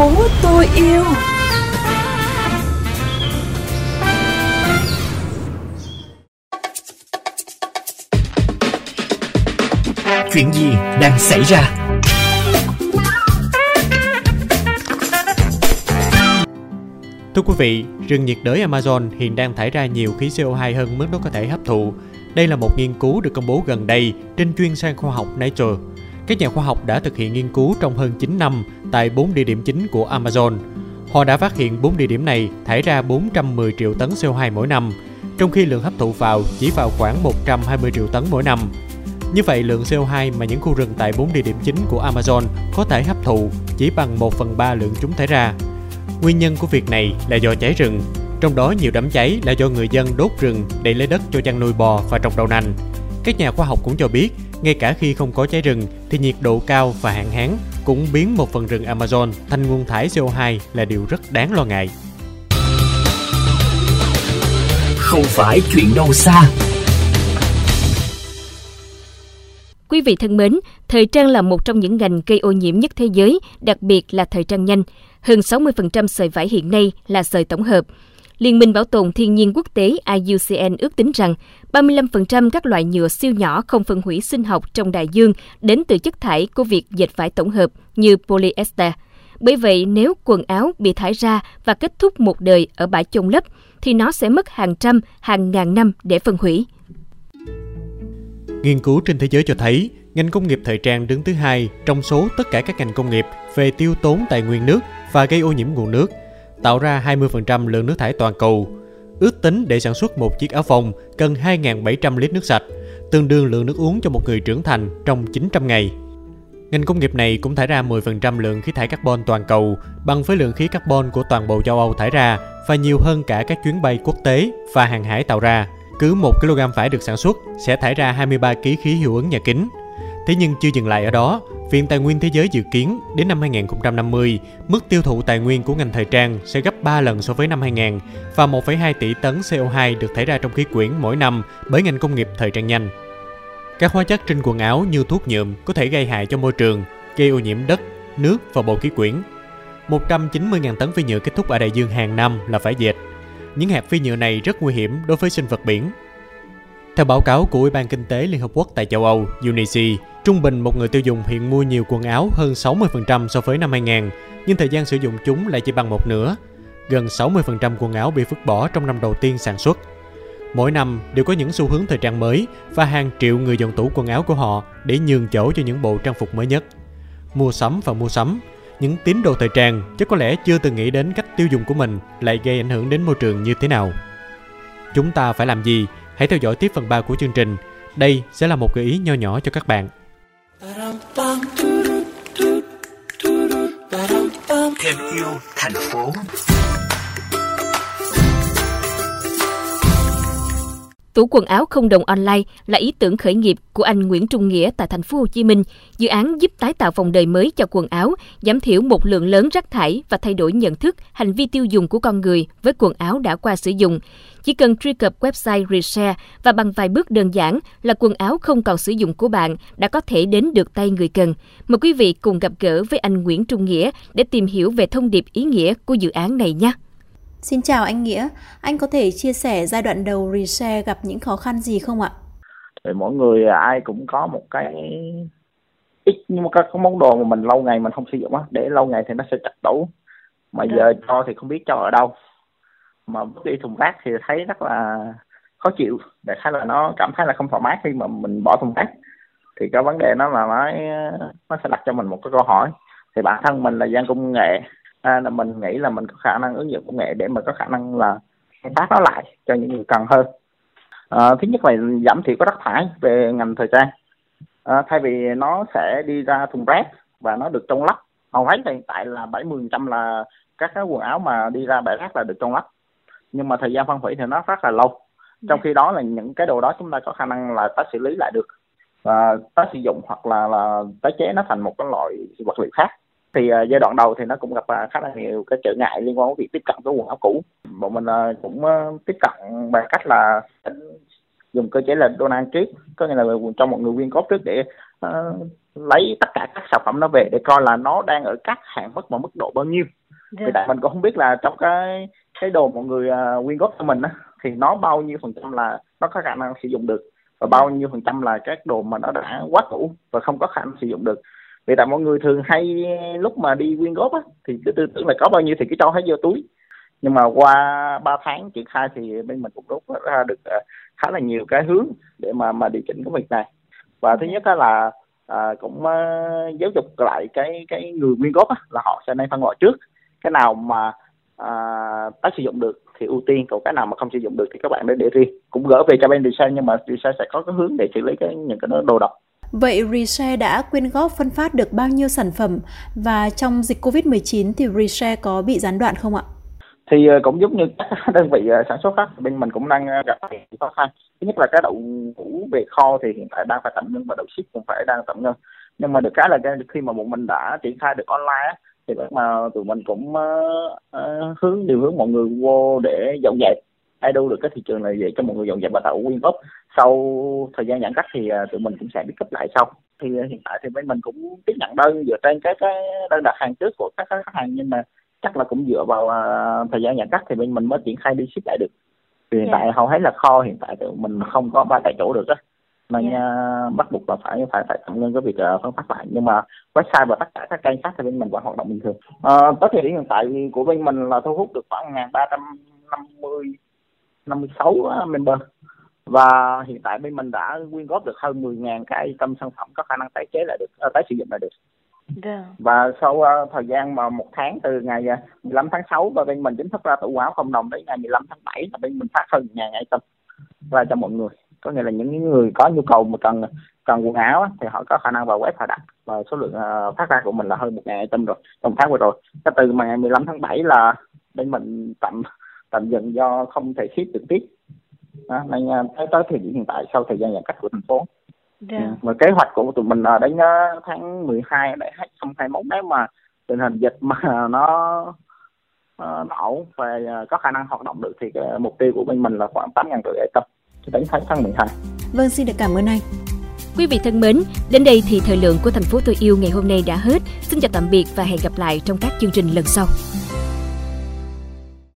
phố tôi yêu Chuyện gì đang xảy ra Thưa quý vị, rừng nhiệt đới Amazon hiện đang thải ra nhiều khí CO2 hơn mức nó có thể hấp thụ. Đây là một nghiên cứu được công bố gần đây trên chuyên san khoa học Nature. Các nhà khoa học đã thực hiện nghiên cứu trong hơn 9 năm tại 4 địa điểm chính của Amazon. Họ đã phát hiện 4 địa điểm này thải ra 410 triệu tấn CO2 mỗi năm, trong khi lượng hấp thụ vào chỉ vào khoảng 120 triệu tấn mỗi năm. Như vậy, lượng CO2 mà những khu rừng tại 4 địa điểm chính của Amazon có thể hấp thụ chỉ bằng 1 phần 3 lượng chúng thải ra. Nguyên nhân của việc này là do cháy rừng, trong đó nhiều đám cháy là do người dân đốt rừng để lấy đất cho chăn nuôi bò và trồng đậu nành. Các nhà khoa học cũng cho biết, ngay cả khi không có cháy rừng thì nhiệt độ cao và hạn hán cũng biến một phần rừng Amazon thành nguồn thải CO2 là điều rất đáng lo ngại. Không phải chuyện đâu xa Quý vị thân mến, thời trang là một trong những ngành gây ô nhiễm nhất thế giới, đặc biệt là thời trang nhanh. Hơn 60% sợi vải hiện nay là sợi tổng hợp. Liên minh Bảo tồn Thiên nhiên Quốc tế IUCN ước tính rằng 35% các loại nhựa siêu nhỏ không phân hủy sinh học trong đại dương đến từ chất thải của việc dệt vải tổng hợp như polyester. Bởi vậy, nếu quần áo bị thải ra và kết thúc một đời ở bãi chôn lấp, thì nó sẽ mất hàng trăm, hàng ngàn năm để phân hủy. Nghiên cứu trên thế giới cho thấy, ngành công nghiệp thời trang đứng thứ hai trong số tất cả các ngành công nghiệp về tiêu tốn tài nguyên nước và gây ô nhiễm nguồn nước, tạo ra 20% lượng nước thải toàn cầu. Ước tính để sản xuất một chiếc áo phông cần 2.700 lít nước sạch, tương đương lượng nước uống cho một người trưởng thành trong 900 ngày. Ngành công nghiệp này cũng thải ra 10% lượng khí thải carbon toàn cầu, bằng với lượng khí carbon của toàn bộ châu Âu thải ra và nhiều hơn cả các chuyến bay quốc tế và hàng hải tạo ra. Cứ 1 kg vải được sản xuất sẽ thải ra 23 kg khí hiệu ứng nhà kính. Thế nhưng chưa dừng lại ở đó, Viện Tài nguyên Thế giới dự kiến đến năm 2050, mức tiêu thụ tài nguyên của ngành thời trang sẽ gấp 3 lần so với năm 2000 và 1,2 tỷ tấn CO2 được thải ra trong khí quyển mỗi năm bởi ngành công nghiệp thời trang nhanh. Các hóa chất trên quần áo như thuốc nhuộm có thể gây hại cho môi trường, gây ô nhiễm đất, nước và bầu khí quyển. 190.000 tấn phi nhựa kết thúc ở đại dương hàng năm là phải dệt. Những hạt phi nhựa này rất nguy hiểm đối với sinh vật biển. Theo báo cáo của Ủy ban Kinh tế Liên Hợp Quốc tại châu Âu, UNICE, trung bình một người tiêu dùng hiện mua nhiều quần áo hơn 60% so với năm 2000, nhưng thời gian sử dụng chúng lại chỉ bằng một nửa. Gần 60% quần áo bị vứt bỏ trong năm đầu tiên sản xuất. Mỗi năm đều có những xu hướng thời trang mới và hàng triệu người dọn tủ quần áo của họ để nhường chỗ cho những bộ trang phục mới nhất. Mua sắm và mua sắm, những tín đồ thời trang chắc có lẽ chưa từng nghĩ đến cách tiêu dùng của mình lại gây ảnh hưởng đến môi trường như thế nào. Chúng ta phải làm gì? Hãy theo dõi tiếp phần 3 của chương trình. Đây sẽ là một gợi ý nho nhỏ cho các bạn. Thêm yêu thành phố Tủ quần áo không đồng online là ý tưởng khởi nghiệp của anh Nguyễn Trung Nghĩa tại thành phố Hồ Chí Minh. Dự án giúp tái tạo vòng đời mới cho quần áo, giảm thiểu một lượng lớn rác thải và thay đổi nhận thức, hành vi tiêu dùng của con người với quần áo đã qua sử dụng. Chỉ cần truy cập website Reshare và bằng vài bước đơn giản là quần áo không còn sử dụng của bạn đã có thể đến được tay người cần. Mời quý vị cùng gặp gỡ với anh Nguyễn Trung Nghĩa để tìm hiểu về thông điệp ý nghĩa của dự án này nhé. Xin chào anh Nghĩa, anh có thể chia sẻ giai đoạn đầu Reshare gặp những khó khăn gì không ạ? Thì mỗi người ai cũng có một cái ít nhưng mà các món đồ mà mình lâu ngày mình không sử dụng á, để lâu ngày thì nó sẽ chặt tủ. Mà giờ dạ. cho thì không biết cho ở đâu. Mà bước đi thùng rác thì thấy rất là khó chịu, để thấy là nó cảm thấy là không thoải mái khi mà mình bỏ thùng rác. Thì cái vấn đề nó là nó nó sẽ đặt cho mình một cái câu hỏi. Thì bản thân mình là dân công nghệ à, là mình nghĩ là mình có khả năng ứng dụng công nghệ để mà có khả năng là khai thác nó lại cho những người cần hơn à, thứ nhất là giảm thiểu có rác thải về ngành thời trang à, thay vì nó sẽ đi ra thùng rác và nó được trôn lấp hầu hết hiện tại là 70 trăm là các cái quần áo mà đi ra bãi rác là được trôn lấp nhưng mà thời gian phân hủy thì nó rất là lâu. Trong khi đó là những cái đồ đó chúng ta có khả năng là tái xử lý lại được. Và tái sử dụng hoặc là là tái chế nó thành một cái loại vật liệu khác. Thì uh, giai đoạn đầu thì nó cũng gặp uh, khá là nhiều cái trở ngại liên quan đến việc tiếp cận với quần áo cũ. Bọn mình uh, cũng uh, tiếp cận bằng cách là dùng cơ chế là donald trước có nghĩa là cho một người quyên góp trước để uh, lấy tất cả các sản phẩm nó về để coi là nó đang ở các hạn mức và mức độ bao nhiêu. Dạ. thì tại mình cũng không biết là trong cái cái đồ mọi người uh, quyên góp cho mình á thì nó bao nhiêu phần trăm là nó có khả năng sử dụng được và bao nhiêu phần trăm là các đồ mà nó đã quá cũ và không có khả năng sử dụng được. Vì tại mọi người thường hay lúc mà đi quyên góp á thì cứ tư tưởng là có bao nhiêu thì cứ cho hết vô túi. Nhưng mà qua 3 tháng triển khai thì bên mình cũng rút ra được à, khá là nhiều cái hướng để mà mà điều chỉnh cái việc này. Và thứ nhất là à, cũng uh, giáo dục lại cái cái người quyên góp á, là họ sẽ nên phân loại trước. Cái nào mà à, tái sử dụng được thì ưu tiên còn cái nào mà không sử dụng được thì các bạn để để riêng. Cũng gỡ về cho bên design nhưng mà design sẽ có cái hướng để xử lý cái những cái đồ độc. Vậy Reshare đã quyên góp phân phát được bao nhiêu sản phẩm? Và trong dịch Covid-19 thì Reshare có bị gián đoạn không ạ? thì ờ, cũng giống như các đơn vị ờ, sản xuất khác bên mình cũng đang ờ, gặp khó khăn. Thứ nhất là cái đậu hũ về kho thì hiện tại đang phải tạm ngưng và đậu ship cũng phải đang tạm ngưng. Nhưng mà được cái là khi mà bọn mình đã triển khai được online thì mà tụi mình cũng uh, hướng điều hướng mọi người vô để dọn dẹp. Idol được cái thị trường này để cho mọi người dọn dẹp và tạo quyên góp sau thời gian giãn cách thì uh, tụi mình cũng sẽ biết cấp lại sau. Thì uh, hiện tại thì bên mình cũng tiếp nhận đơn dựa trên cái cái đơn đặt hàng trước của các khách hàng nhưng mà chắc là cũng dựa vào uh, thời gian giãn cách thì bên mình mới triển khai đi ship lại được. Thì hiện yeah. tại hầu hết là kho hiện tại tụi mình không có ba tại chỗ được á nên yeah. uh, bắt buộc là phải phải phải tạm ngưng cái việc uh, phân phát lại nhưng mà website và tất cả các kênh khác thì bên mình vẫn hoạt động bình thường uh, tới thời điểm hiện tại của bên mình là thu hút được khoảng ngàn ba trăm năm mươi năm mươi sáu member và hiện tại bên mình đã quyên góp được hơn 10.000 cái tâm sản phẩm có khả năng tái chế lại được uh, tái sử dụng lại được Vâng. Và sau uh, thời gian mà một tháng từ ngày 15 tháng 6 và bên mình chính thức ra tủ áo không đồng đến ngày 15 tháng 7 là bên mình phát hơn ngàn item ra cho mọi người. Có nghĩa là những người có nhu cầu mà cần cần quần áo thì họ có khả năng vào web họ đặt và số lượng uh, phát ra của mình là hơn một ngàn item rồi trong tháng vừa rồi. Cái từ mà ngày 15 tháng 7 là bên mình tạm tạm dừng do không thể ship trực tiếp. À, nên uh, tới tới thời điểm hiện tại sau thời gian giãn cách của thành phố Yeah. Dạ. Và kế hoạch của tụi mình là đến tháng 12 để 2021 nếu mà tình hình dịch mà nó uh, nổ và ờ, có khả năng hoạt động được thì cái mục tiêu của bên mình là khoảng 8 ngàn rưỡi tập cho đến tháng tháng 12. Vâng, xin được cảm ơn anh. Quý vị thân mến, đến đây thì thời lượng của thành phố tôi yêu ngày hôm nay đã hết. Xin chào tạm biệt và hẹn gặp lại trong các chương trình lần sau.